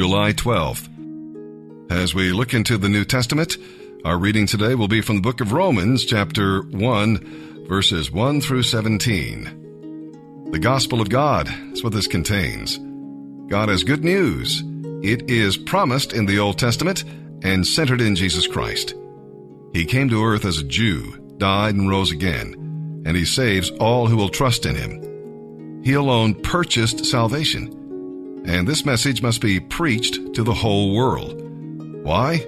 July 12th. As we look into the New Testament, our reading today will be from the book of Romans, chapter 1, verses 1 through 17. The gospel of God is what this contains. God has good news. It is promised in the Old Testament and centered in Jesus Christ. He came to earth as a Jew, died, and rose again, and he saves all who will trust in him. He alone purchased salvation, and this message must be preached to the whole world. Why?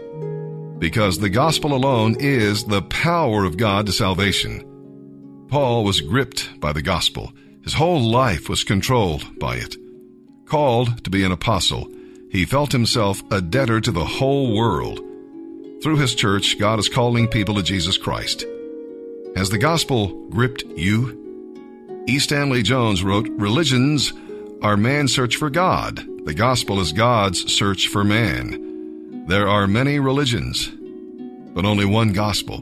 because the gospel alone is the power of God to salvation. Paul was gripped by the gospel. His whole life was controlled by it. Called to be an apostle, he felt himself a debtor to the whole world. Through his church, God is calling people to Jesus Christ. Has the gospel gripped you? E. Stanley Jones wrote, Religions are man's search for God. The gospel is God's search for man. There are many religions, but only one gospel.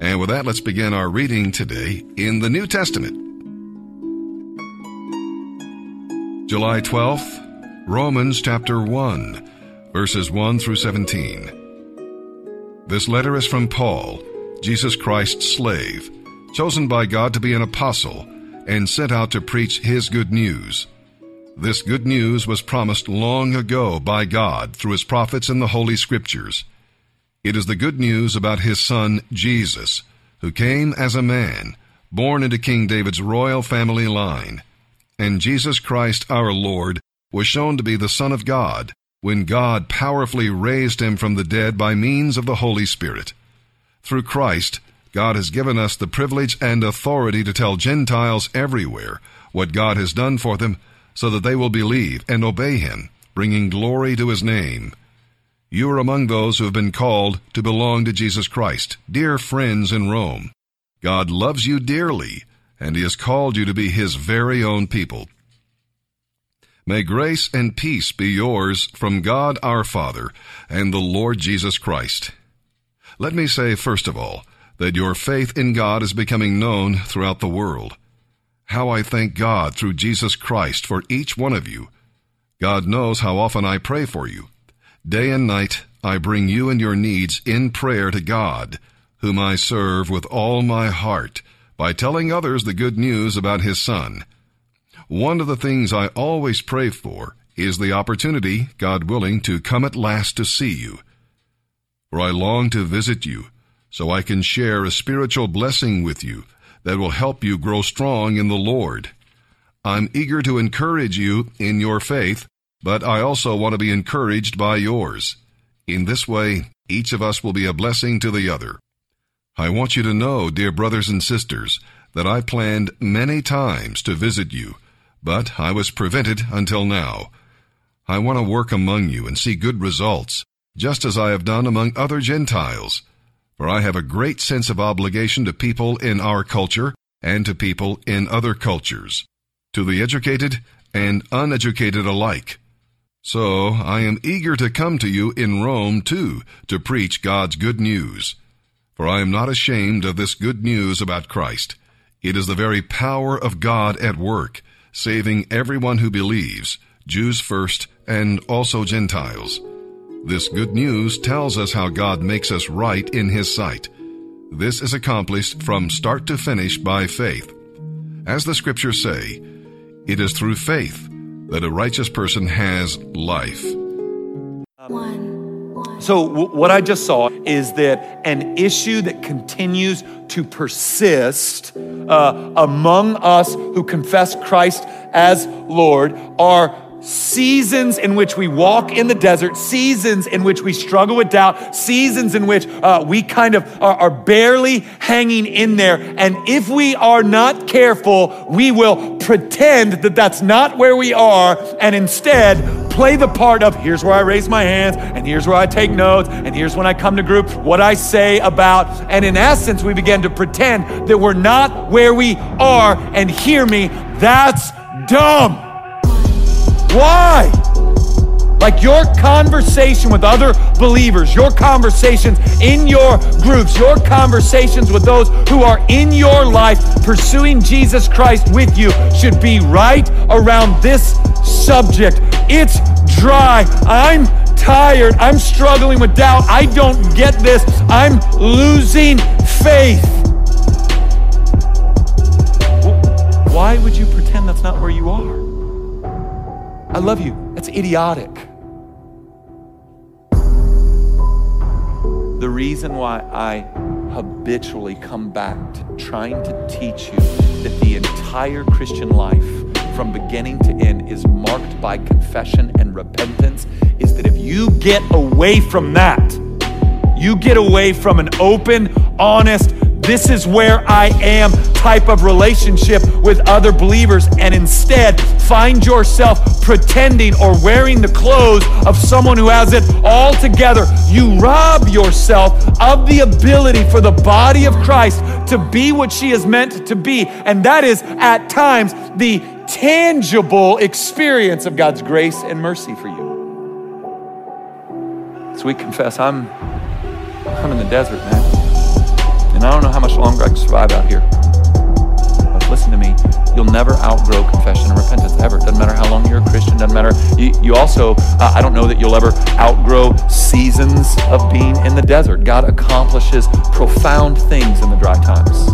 And with that, let's begin our reading today in the New Testament. July 12th, Romans chapter 1, verses 1 through 17. This letter is from Paul, Jesus Christ's slave, chosen by God to be an apostle and sent out to preach his good news this good news was promised long ago by God through his prophets in the Holy Scriptures. It is the good news about his son, Jesus, who came as a man, born into King David's royal family line. And Jesus Christ our Lord was shown to be the Son of God when God powerfully raised him from the dead by means of the Holy Spirit. Through Christ, God has given us the privilege and authority to tell Gentiles everywhere what God has done for them so that they will believe and obey him, bringing glory to his name. You are among those who have been called to belong to Jesus Christ, dear friends in Rome. God loves you dearly, and he has called you to be his very own people. May grace and peace be yours from God our Father and the Lord Jesus Christ. Let me say, first of all, that your faith in God is becoming known throughout the world. How I thank God through Jesus Christ for each one of you. God knows how often I pray for you. Day and night I bring you and your needs in prayer to God, whom I serve with all my heart by telling others the good news about His Son. One of the things I always pray for is the opportunity, God willing, to come at last to see you. For I long to visit you, so I can share a spiritual blessing with you that will help you grow strong in the Lord. I'm eager to encourage you in your faith, but I also want to be encouraged by yours. In this way, each of us will be a blessing to the other. I want you to know, dear brothers and sisters, that I planned many times to visit you, but I was prevented until now. I want to work among you and see good results, just as I have done among other Gentiles for I have a great sense of obligation to people in our culture and to people in other cultures, to the educated and uneducated alike. So I am eager to come to you in Rome too, to preach God's good news. For I am not ashamed of this good news about Christ. It is the very power of God at work, saving everyone who believes, Jews first and also Gentiles. This good news tells us how God makes us right in His sight. This is accomplished from start to finish by faith. As the scriptures say, it is through faith that a righteous person has life. So, w- what I just saw is that an issue that continues to persist uh, among us who confess Christ as Lord are seasons in which we walk in the desert, seasons in which we struggle with doubt, seasons in which uh, we kind of are, are, barely hanging in there. And if we are not careful, we will pretend that that's not where we are and instead play the part of here's where I raise my hands and here's where I take notes and here's when I come to group what I say about. And in essence, we begin to pretend that we're not where we are. And hear me, that's dumb. Why? Like your conversation with other believers, your conversations in your groups, your conversations with those who are in your life pursuing Jesus Christ with you should be right around this subject. It's dry. I'm tired. I'm struggling with doubt. I don't get this. I'm losing faith. Why would you pretend that's not where you are? I love you. That's idiotic. The reason why I habitually come back to trying to teach you that the entire Christian life, from beginning to end, is marked by confession and repentance is that if you get away from that, you get away from an open, honest, this is where I am type of relationship with other believers, and instead find yourself pretending or wearing the clothes of someone who has it all together, you rob yourself of the ability for the body of Christ to be what she is meant to be. And that is at times the tangible experience of God's grace and mercy for you. So we confess, I'm, I'm in the desert, man. And I don't know how much longer I can survive out here. But listen to me. You'll never outgrow confession and repentance ever. Doesn't matter how long you're a Christian. Doesn't matter. You, you also, uh, I don't know that you'll ever outgrow seasons of being in the desert. God accomplishes profound things in the dry times.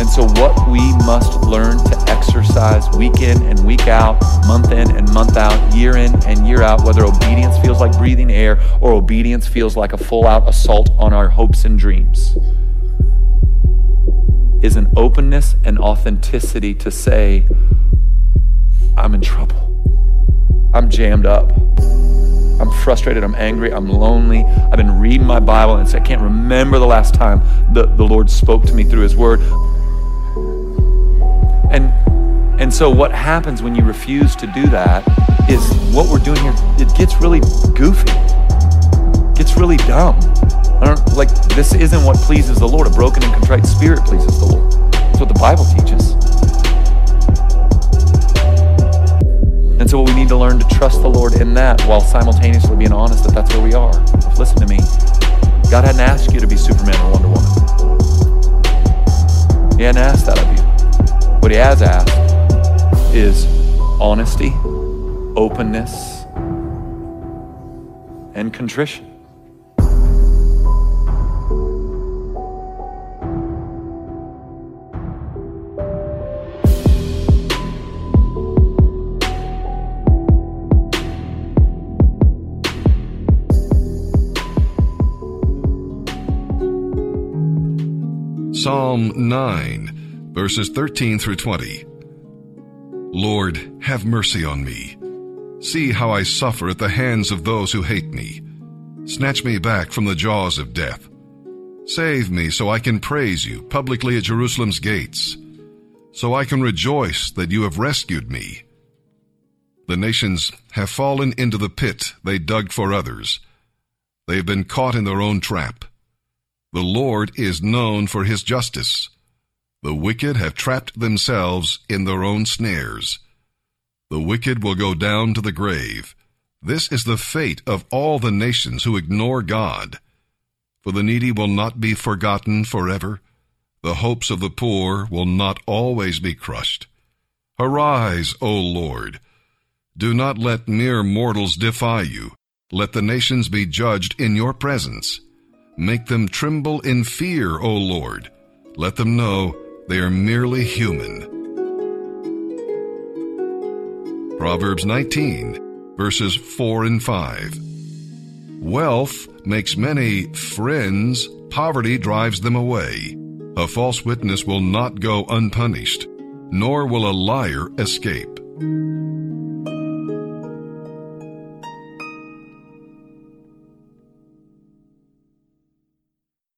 And so, what we must learn to exercise week in and week out, month in and month out, year in and year out, whether obedience feels like breathing air or obedience feels like a full out assault on our hopes and dreams, is an openness and authenticity to say, I'm in trouble. I'm jammed up. I'm frustrated. I'm angry. I'm lonely. I've been reading my Bible and I can't remember the last time the, the Lord spoke to me through His Word. And and so what happens when you refuse to do that is what we're doing here, it gets really goofy. It gets really dumb. I don't like this isn't what pleases the Lord. A broken and contrite spirit pleases the Lord. That's what the Bible teaches. And so, what we need to learn to trust the Lord in that while simultaneously being honest that that's where we are. Listen to me. God hadn't asked you to be Superman or Wonder Woman. He hadn't asked that of you. What he has asked is honesty, openness, and contrition. Psalm 9 verses 13 through 20. Lord, have mercy on me. See how I suffer at the hands of those who hate me. Snatch me back from the jaws of death. Save me so I can praise you publicly at Jerusalem's gates, so I can rejoice that you have rescued me. The nations have fallen into the pit they dug for others. They have been caught in their own trap. The Lord is known for his justice. The wicked have trapped themselves in their own snares. The wicked will go down to the grave. This is the fate of all the nations who ignore God. For the needy will not be forgotten forever. The hopes of the poor will not always be crushed. Arise, O Lord. Do not let mere mortals defy you. Let the nations be judged in your presence. Make them tremble in fear, O Lord. Let them know they are merely human. Proverbs 19, verses 4 and 5. Wealth makes many friends, poverty drives them away. A false witness will not go unpunished, nor will a liar escape.